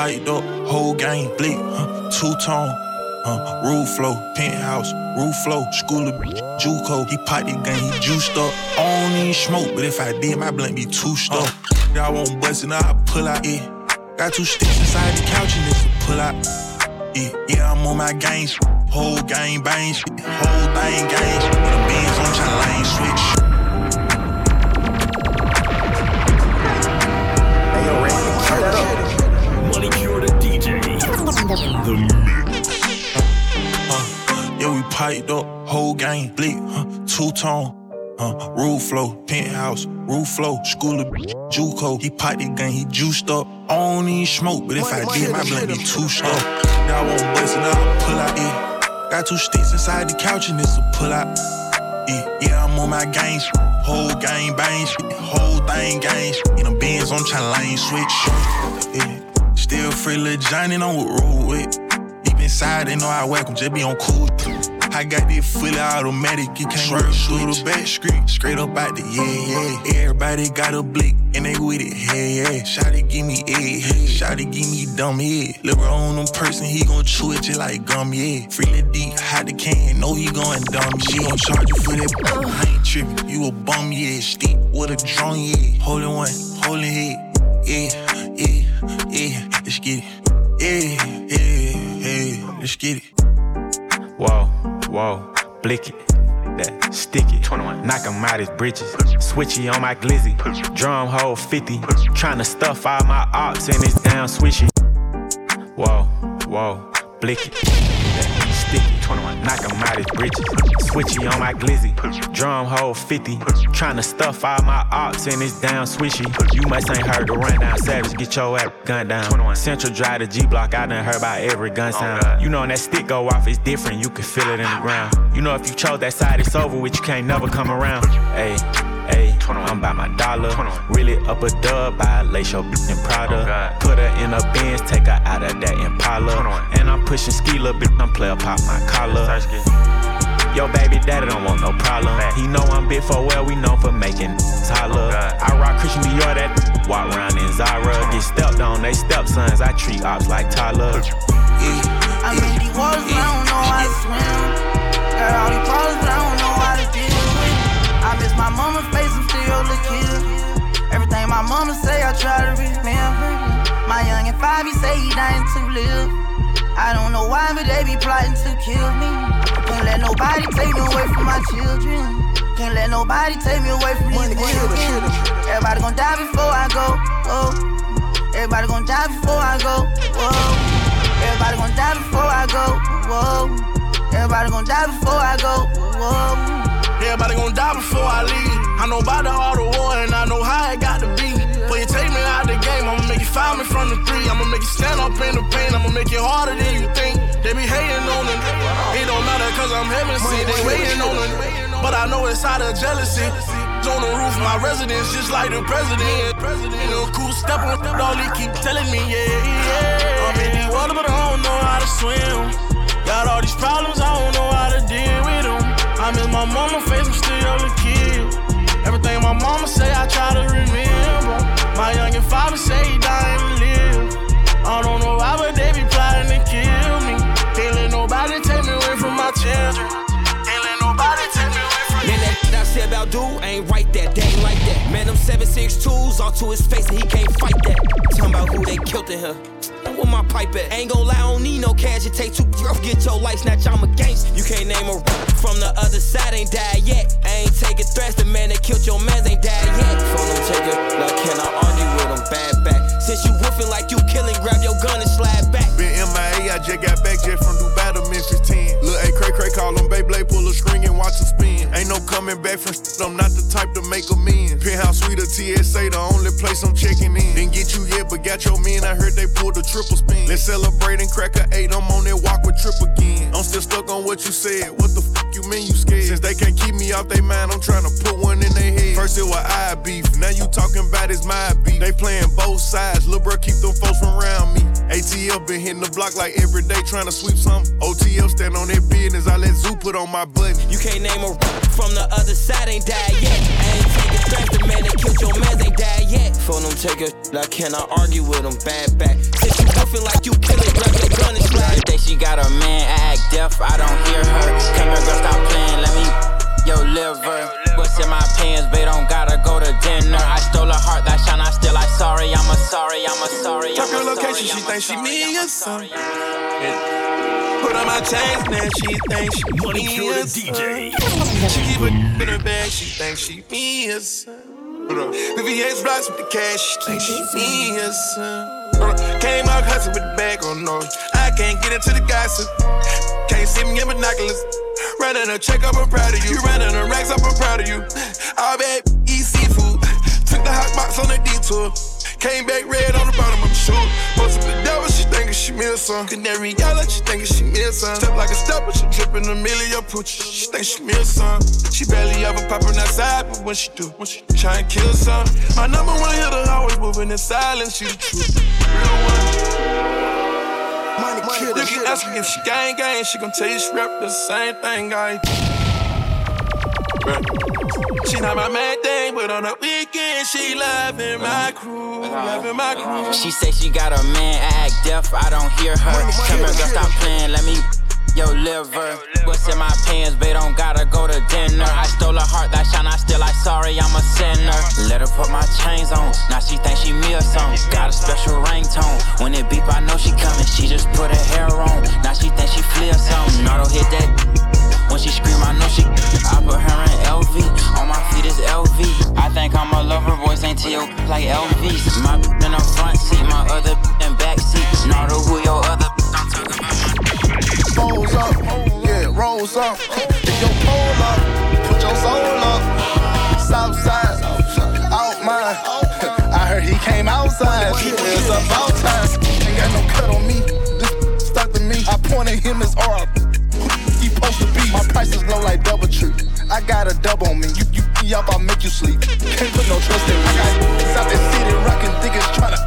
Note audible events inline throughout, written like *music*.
piped up, whole game, bleak, huh? two tone. Uh, roof flow, penthouse, roof flow, school of Juco. He piped the game, he juiced up. I don't even smoke, but if I did, my blunt be too stuck. Y'all won't bust it, I pull out it. Got two sticks inside the couch and it's a pull out. Yeah, yeah, I'm on my game. Whole game bang shit. Whole thing gang. When the beans on tryna lane switch. Piped up. Whole gang bleak. Huh? Two tone. Uh, roof flow, penthouse, roof flow, school of *laughs* Juco. He piped the gun, he juiced up. I don't even smoke, but if I did, my blunt be too stuck. Y'all won't bust it, I'll pull out it. Got two sticks inside the couch and it's a pull out. Yeah, yeah, I'm on my game. Whole game bang. Whole thing gang. In the Benz, I'm tryna lane switch. Yeah, still free little Johnny, on with roll with. Deep inside, they know I whack 'em, just be on cool. I got this fully automatic, you can't work through the back street. Straight up out the yeah, yeah. Everybody got a blick, and they with it, hey, yeah. Shotty give me egg, hey. Shotty give me dumb head. Little on them person, he gon' chew it just like gum, yeah. Freely deep, hot the can, know he going dumb, She gon' charge you for that, I ain't trippin'. You a bum, yeah. Steep with a drum, yeah. Holding one, holding head, yeah, yeah, yeah. Let's get it, yeah, yeah, yeah. Let's get it. Whoa, whoa, blick it. That stick it. 21. Knock him out his britches. Switchy on my glizzy. Drum hole 50. Tryna stuff all my ops in this damn swishy. Whoa, whoa, blick it. Knock him out his britches. Switchy on my glizzy. Drum hole 50. Tryna stuff all my ops in this damn swishy. You must ain't heard the rundown. Savage, get your ass gun down. 21. Central drive the G block. I done heard about every gun oh, sound. You know when that stick go off, it's different. You can feel it in the ground. You know if you chose that side, it's over with. You can't never come around. Hey. Hey, I'm by my dollar. Really up a dub, buy a lace your bitch in Prada. Put her in a Benz, take her out of that Impala. And I'm pushing ski little bitch, I'm player pop my collar. Yo, baby daddy don't want no problem. He know I'm big for well, we know for making holler. I rock Christian Dior, that walk around in Zara. Get stepped on, they stepsons. I treat ops like Tyler. I'm in these waters, but I don't know how to swim. Got all these problems, but I don't know how to deal with. I miss my mama's face, I'm still a kid. Everything my mama say, I try to remember. My young and five, he say he dying to live. I don't know why, but they be plotting to kill me. Can't let nobody take me away from my children. Can't let nobody take me away from these millions. Everybody gon' die before I go. Whoa. Everybody gon' die before I go. Whoa. Everybody gon' die before I go. Whoa. Everybody gon' die before I go. Whoa. Everybody gon' die before I leave. I know about the foul me from the three. I'ma make you stand up in the pain. I'ma make it harder than you think. They be hating on it. It don't matter cause I'm heaven sent. They waiting on it. But I know it's out of jealousy. On the roof, my residence, just like the president. President, a cool step on all he keep telling me, yeah, yeah. I'm in the water, but I don't know how to swim. Got all these problems, I don't know how to deal with them. I miss my mama face, I'm still a kid. Everything my mama say, I try to remember. My youngin' father say he dying to live. I don't know why, but they be plotting to kill me. Can't let nobody take me away from my children. Can't let nobody take me away from Man, that I about dude ain't right that, they ain't like that. Man, them 762s all to his face and he can't fight that. Talking about who they killed in here. Where my pipe at? Ain't gon' lie, I don't need no cash. It take two rough, get your life snatch. I'm a gangster. You can't name a from the other side, ain't died yet. I ain't taking threats, the man that killed your man ain't died yet. Phone them take it, now can I argue with him? Bad back. Since you woofing like you killing, grab your gun and slide back. Been MIA, I just got back just from Dubai to Memphis 10. Look, A Cray Cray call him Beyblade, pull a string and watch him spin. Ain't no coming back from I'm not the type to make amends. Penthouse suite of TSA, the only place I'm checking in. Didn't get you yet, but got your men. I heard they pulled a triple spin. Let's celebrate and crack a eight, I'm on that walk with trip again. I'm still stuck on what you said. What the fuck you mean you scared? Since they can't keep me off they mind, I'm trying to put one in their head. First it was I beef, now you talking about it's my beef. They playing both sides, lil' bro keep them folks from around me. ATL been hitting the block like every day trying to sweep some. OTL stand on their business. I let Zoo put on my button. You can't name a from the other side, ain't died yet. Ain't strength, the man that killed your man ain't died yet. For them take a I cannot argue with them, bad back. Since you woofing like you killing, grab your gun and slide. Think she got a man, I act deaf, I don't hear her. Come here, girl, stop playing, let me your liver. What's in my pants, babe, don't gotta go Drop your location, she thinks she me or something. Put on my chains, now she thinks she Money me Killer or DJ. She keep it in her bag, she thinks she me or something. The VX blocks with the cash, she thinks she me or something. Came out hustling with the bag on no. I can't get into the gossip. Can't see me in binoculars. Running a check up, I'm proud of you. Running a racks up, I'm proud of you. I bet eat seafood. Took the hot box on the detour. Came back red on the bottom of the shoe. Posted the devil, she thinking she miss some. Canary yellow, she thinking she miss some. Step like a stepper, she dripping a million pooch. She think she miss some. She barely ever popping outside, but when she do, when she try and kill some. My number one hitter always moving in silence, she the truth. Real one. Money killer. You can ask her if she gang gang, she gon' tell you she rep the same thing, guy. She not my main thing, but on the weekend she loving my crew, loving my crew. She say she got a man, I act deaf, I don't hear her. Come here, girl, stop playing, let me your liver. What's in my pants, babe, don't gotta go to dinner. I stole a heart that shine, I still like sorry, I'm a sinner. Let her put my chains on, now she think she me or something. Got a special ringtone, when it beep, I know she coming. She just put her hair on, now she think she flee or something. Auto hit that. When she scream, I know she. I put her in LV, on my feet is LV. I think I'm a lover, boys ain't till like LVs. My in the front seat, my other in back seat. Not a who your other. Don't talk about my. Rolls up, yeah, rolls up. If your pole up, put your soul up. South side, out mine. I heard he came outside. It's about time. Ain't got no cut on me. This stuck to me. I pointed him as R. He supposed to be. My price is low like double tree. I got a dub on me. You you up, I'll make you sleep. Can't put no trust in me. I that city rockin' niggas tryna.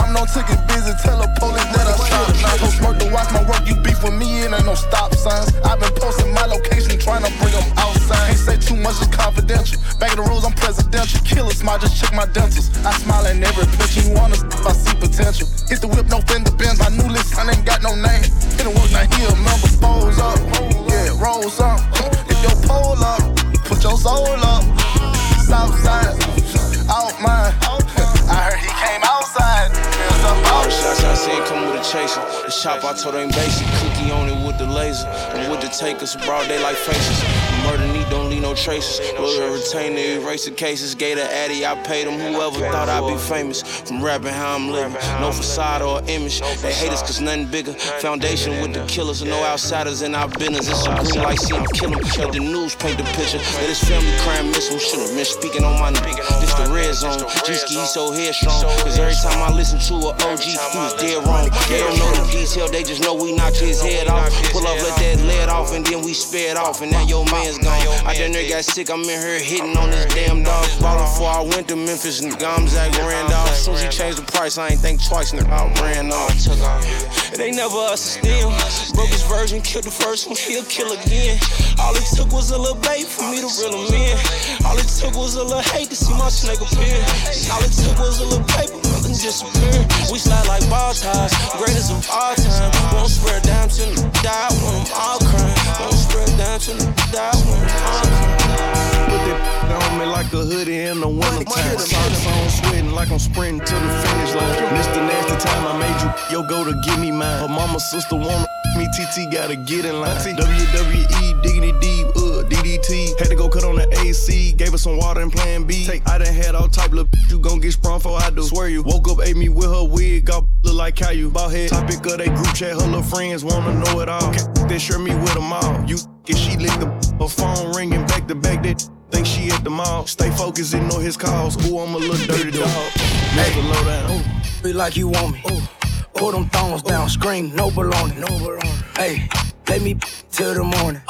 I'm no ticket busy, tell the police that I stop. Now go smirk to watch my work, you beef with me, it ain't no stop signs. I've been posting my location, trying to bring them outside. Can't say too much, it's confidential. Back of the rules, I'm presidential. Killer smile, just check my dentals. I smile in every picture, you wanna if I see potential. Hit the whip, no fender bends, my new list, I ain't got no name. Hit the work, now he remember, foes up. Yeah, rolls up. Soul up. South side, out mine. I heard he came outside. Shots I seen come with a The shop I told ain't basic. Cookie on it with the laser. I'm with the takers, broad daylight faces. Murder need don't leave no traces. Will retain the eraser cases. The addy, I paid them. Whoever thought I'd be famous from rapping how I'm living. No facade or image. They hate us cause nothing bigger. Foundation with the killers and no outsiders in our business. It's a green light, see him kill. Let the news paint the picture. Let his family crime miss him. Should've been speaking on my nigga. This the red zone. G-Ski, so headstrong. Cause every time I listen to a OG, he was dead wrong. The detail, they just know we knocked his head off. Pull up, let that lead off, and then we sped off, and now your man's gone. I done there got sick, I'm in here hitting on this damn dog. Ballin' before I went to Memphis, nigga, I'm Zach Randolph. Soon as he changed the price, I ain't think twice, nigga, I ran off. It ain't never us to steal. Broke his version, killed the first one, he'll kill again. All it took was a little bait for me to reel him in. All it took was a little hate to see my snake appear. All it took was a little paper, nothing disappear. Mm, we slide like ball ties, greatest of all time. Won't spread down to the die when I'm all crying. Won't spread down to the die when I'm all crying. Put that on me like a hoodie in the wintertime. Socks on, sweating like I'm sprinting to the finish line. Mr. Nasty time I made you, yo, go to give me mine. Her mama, sister wanna me, TT gotta get in line. WWE, diggity deep, uh, DDT. Had to go cut on the AC, gave us some water and plan B. Take, I done had all type of you gon' get sprung for I do. Swear you, woke up, ate me with her wig, got look like Caillou. Ball head, topic of they group chat, her little friends wanna know it all. They share me with them all. You, if she lick the, her phone ringing back to back, that think she at the mall. Stay focused, ignore his calls. Ooh, I'm a little dirty dog. Never low down. Be like you want me. Pull them thongs down, scream, no baloney. No baloney. Hey, let me till the morning.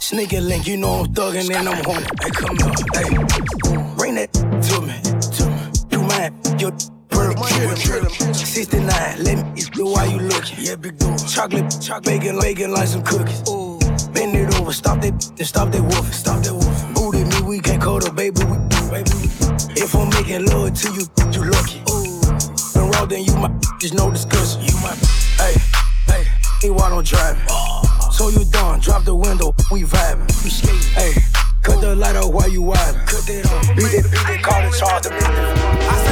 Sneaky link, you know I'm thuggin' and I'm horny. Hey, come on, hey, bring that to me, to me. You mad? Your bird 69, let me the why you looking. Yeah, big door. Chocolate, chocolate, bacon, bacon like some cookies. Ooh. Bend it over, stop that, then stop that wolf, stop that wolf. Booty me, we can't call the baby, we, baby. If I'm making love to you, you lucky. Ooh. Been raw, then you my, there's no discussion. You my, hey, hey, hey, why don't drive it? So you done, drop the window, we vibing. We hey. Cut the light off while you wildin'. Cut that off. Beat it, beat it, call the charge. I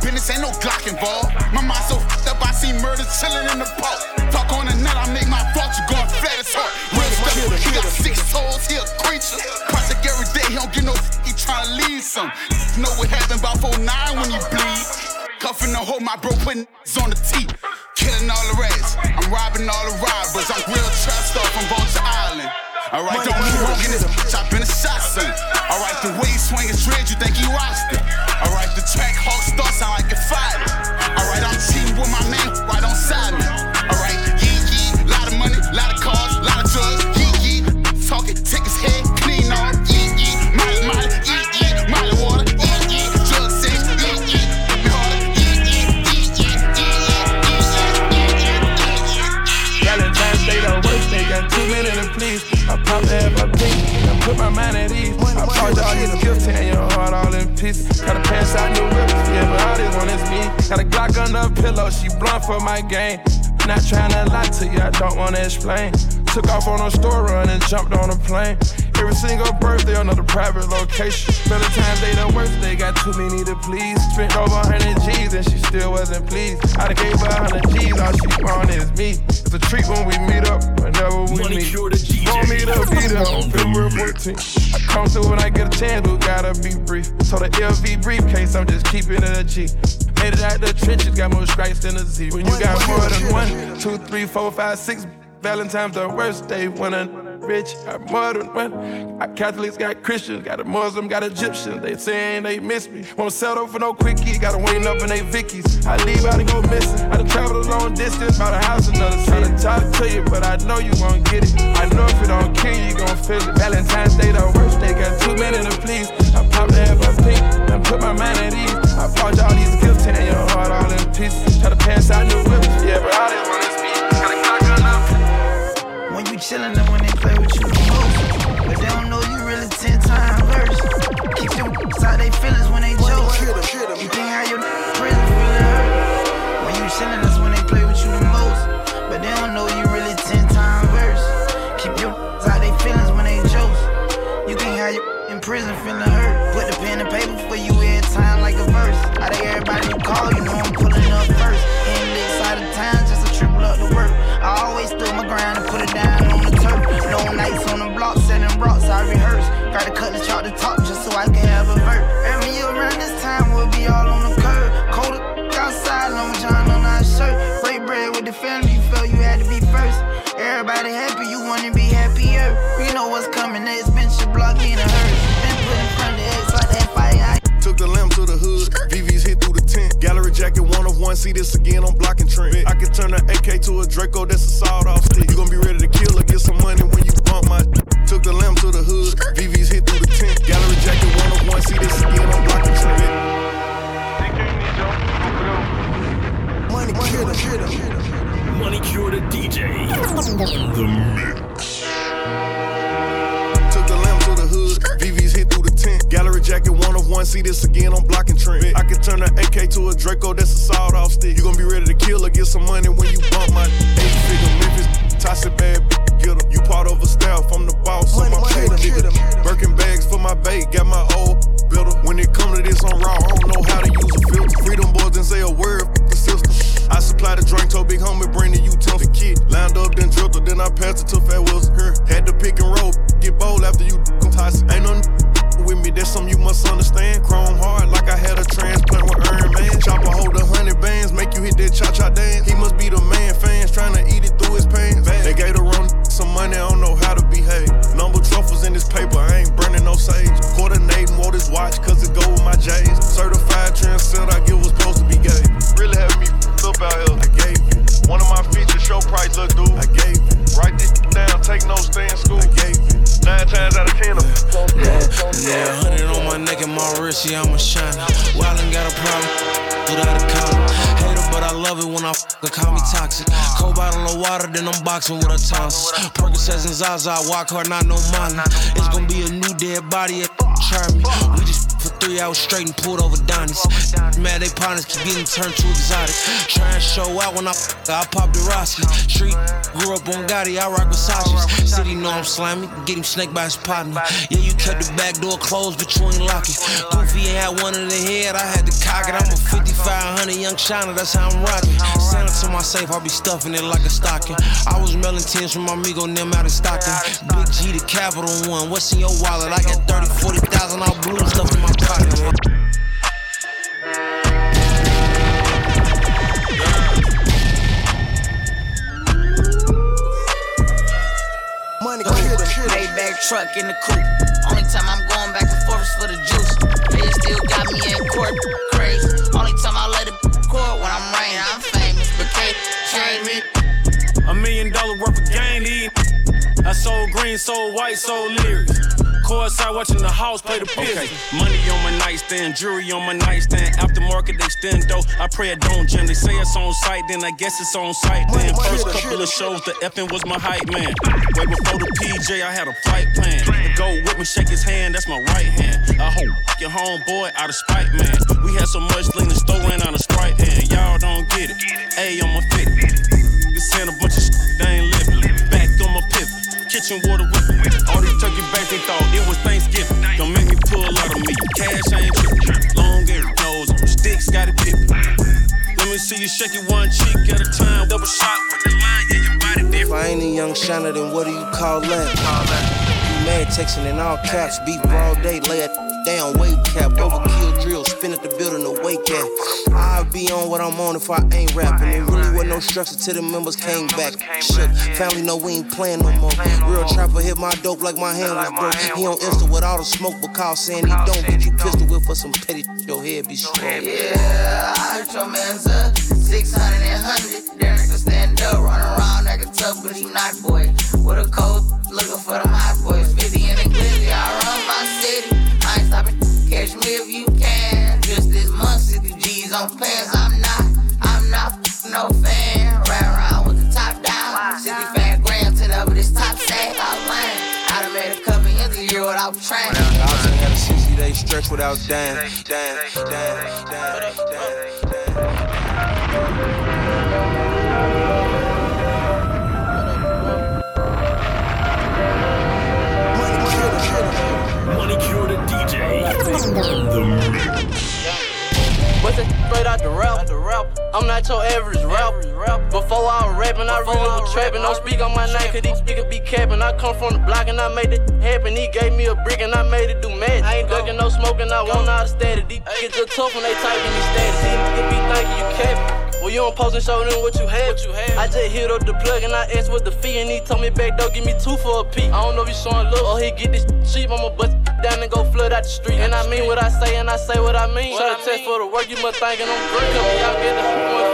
business, ain't no Glock involved. My mind so fucked up, I see murder chilling in the park. Talk on the net, I make my thoughts going flat as heart. Real stuff, he got six toes, he a creature. Project every day, he don't get no he tryna leave some. Know what happened about 49 when you bleed. Cuffing the hoe, my bro putting on the teeth. Killing all the rats, I'm robbing all the robbers. I'm real trap stuff from Vulture Island. Alright, don't move wrong in this bitch, I've been a shot son. Alright, the way he swing his dread, you think he watched for my game. Not trying to lie to you, I don't wanna explain. Took off on a store run and jumped on a plane. Every single birthday, another private location. Valentine's Day, the worst day, got too many to please. Spent over 100 G's and she still wasn't pleased. I done gave her 100 G's, all she want is me. It's a treat when we meet up, whenever we Money meet. Cure the. Want me to be there on February 14th. I come through when I get a chance, but gotta be brief. So the LV briefcase, I'm just keeping it a G. Made it out the trenches, got more strikes than a Z. When you got more than one, two, three, four, five, six. Valentine's the worst day when a rich got more than one. Got Catholics got Christians, got a Muslim, got Egyptians. They saying they miss me. Won't settle for no quickie, gotta wait up in they Vickies. I leave out and go missing. I done traveled a long distance, bought a house another city. to talk to you, but I know you won't get it Draco, that's a sawed off stick. You gon' be ready to kill or get some money when you bump my. Took the lamb to the hood, VV's hit through the tent. Gallery jacket 101, see this again I'm blocking shit. Money cure money cure the DJ. The mix. Took the lamb to the hood, VV's hit through the tent. Gallery jacket 101, see this again, I'm blocking Trent. I can turn an AK to a Draco, that's a sawed off stick. You gon' be ready to kill or get some money when you bump I love it when I f- they call me toxic. Cold bottle of water, then I'm boxing with a tonsils. Percocets and Zaza, walk hard, not no money. It's gonna be a new dead body, try me. We just three hours straight and pulled over Donnie's. Mad they partners keep getting turned to exotic. Try and show out when I I pop the Rossi. Street grew up on Gotti, I rock Versace's. City know I'm slimy, get him snaked by his partner. Yeah, you kept the back door closed, but you ain't lock it. Goofy ain't had one in the head, I had to cock it. I'm a 5500 young shiner, that's how I'm rocking. Send it to my safe, I'll be stuffing it like a stocking. I was mailing tins from my amigo, them out of stocking. Big G, the capital one. What's in your wallet? I got 30, 40,000 all blue stuff Maybach in the coupe. Only time I'm going back and forth is for the juice. They still got me in court. Crazy. Only time I let it court when I'm rain. I'm famous, but they change me. A million dollar worth of game, these I sold green, sold white, sold lyrics. Courtside watching the house play the pitch. Okay. Money on my nightstand, jewelry on my nightstand. Aftermarket extendo. I pray it don't jam. They say it's on site, then I guess it's on site. Then first couple of shows, the effing was my hype man. Way before the PJ, I had a flight plan. The go with me, shake his hand, that's my right hand. I hope your homeboy out of spite, man. We had so much lean, the store ran out of sprite, and y'all don't get it. A on my fit. You send a bunch of shit, they ain't living. Kitchen water with All these turkey backs, they thought it was Thanksgiving. Don't make me pull out of me. Cash ain't trippin'. Long air nose, sticks got it pippin'. Let me see you shake it one cheek at a time. Double shot with the line, yeah, your body different. If I ain't a young shiner, then what do you call that? You mad texting in all caps, beat broad day, lay it down, weight cap, overkill drill, spin at the building, the wake at. I'll be on what I'm on if I ain't rapping. It really wasn't no structure till the members came back. Shook, family know we ain't playing no more. Real trapper hit my dope like my hand was broke. He on Insta with all the smoke, but call saying he don't. Get you pistol whip for some petty shit, your head be strong. Yeah, I heard your man's up 600 and 100. Derek can stand up, run around like tough, but he not boy. With a coat, looking for them hot boys. Catch me if you can. Just this month, 60 G's on pants. I'm not, I'm not no fan. Ran around with the top down. 65 grams to the, but this top sack, I won. I done made a couple ends a year without trying. I also had a 60 day stretch without damn, damn, damn, damn, damn. Money DJ. The mix. What's it straight out the rap? I'm not your average rap. Before I was rapping, I really was trapping. Don't speak on my name, cause these niggas be capping. I come from the block and I made it happen. He gave me a brick and I made it do magic. I ain't ducking no smoking, I want out of status. These niggas just tough when they typing these status. These niggas be thinking you capping. Well, you don't post and show them what you have. I just hit up the plug and I asked what the fee, and he told me back door, give me two for a P. I don't know if you showing love or he get this cheap. I'ma bust down and go flood out the street. And I mean what I say and I say what I mean. Try to test for the work, you must thinking I'm great. Come me out, get the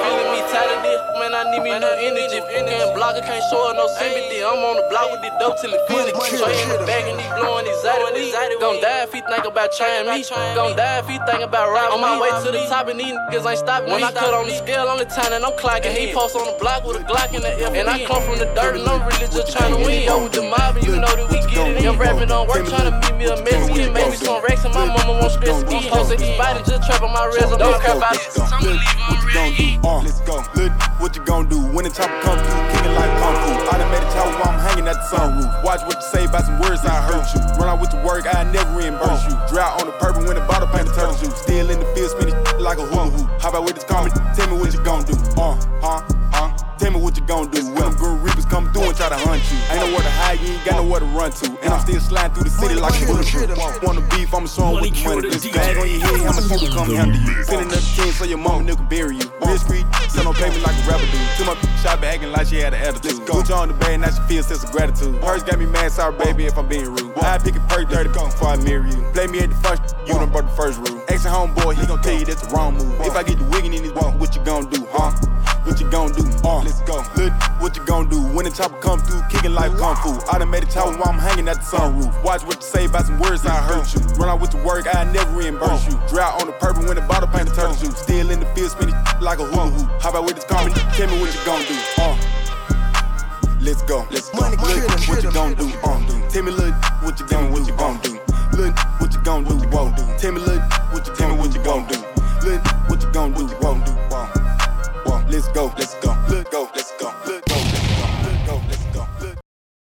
feeling tired of this. Man, I need me new energy. And blocker can't show her no sympathy. I'm on the block with the dope till it it. Straight in the back and he blowing exotic weed. Gon' die if he think about trying me. Gon' die if he think about robbing On my way to the top and these niggas ain't stopping When I cut on the scale, I'm the time and I'm clocking. He post on the block with a Glock in the F. And I come from the dirt and I'm really just trying to win. Yo, with the mob and you know that we get it. I'm rapping on work, trying to meet me a Mexican. Maybe some racks and my mama won't stress me. At these body just trap on my resume. Don't care about it. Look, what you gon' do? Uh, let's go. Look, what you gon' do? When the chopper come through, kicking like kung fu. Automatic tower while I'm hanging at the sunroof. Watch what you say about some words I hurt you. Run out with the work, I never reimburse you. Drought on the purple when the bottle paint the turtle juice. Still in the field, spinning like a hula hoop. How about with this comment? Tell me what you gon' do? Uh, huh, huh. Tell me what you gon' do when them green reapers come through and try to hunt you. Ain't nowhere to hide, you ain't got nowhere to run to. And I'm still sliding through the city like a bulletproof. Want the beef, I'ma show 'em with the money. This bag on your head, how much people come handle you. Sending up the king so your mama nigga bury you. Real street, send on payment like a rapper do. Too much shot acting like she had an attitude. Put you on the bed, now she feels sense of gratitude. Hers got me mad, sorry baby if I'm being rude. I pick a perk 30 before I marry you. Play me at the first, you done brought the first rule. Ex homeboy, he gon' tell you that's the wrong move. If I get the wiggin' in this one, what you gon' do, huh? Gon' do? When the chopper come through, kicking like kung fu. Automatic tower while I'm hanging at the sunroof. Watch what you say about some words I hurt you. Run out with the work, I never reimburse you. Drought on the purple when the bottle paint the turtle juice. Still in the field, spinning *laughs* like a hula hoop. How about with this comment? Tell me what you gon' do? Uh. Let's go. Let's go. Look, what you gon' do? Uh, tell me, look, what you gon' what you gon' do? Look, what you gon' do? Tell me, look, what you tell me what you gon' do? Look, what you gon' do? Whoa. Whoa. Let's go.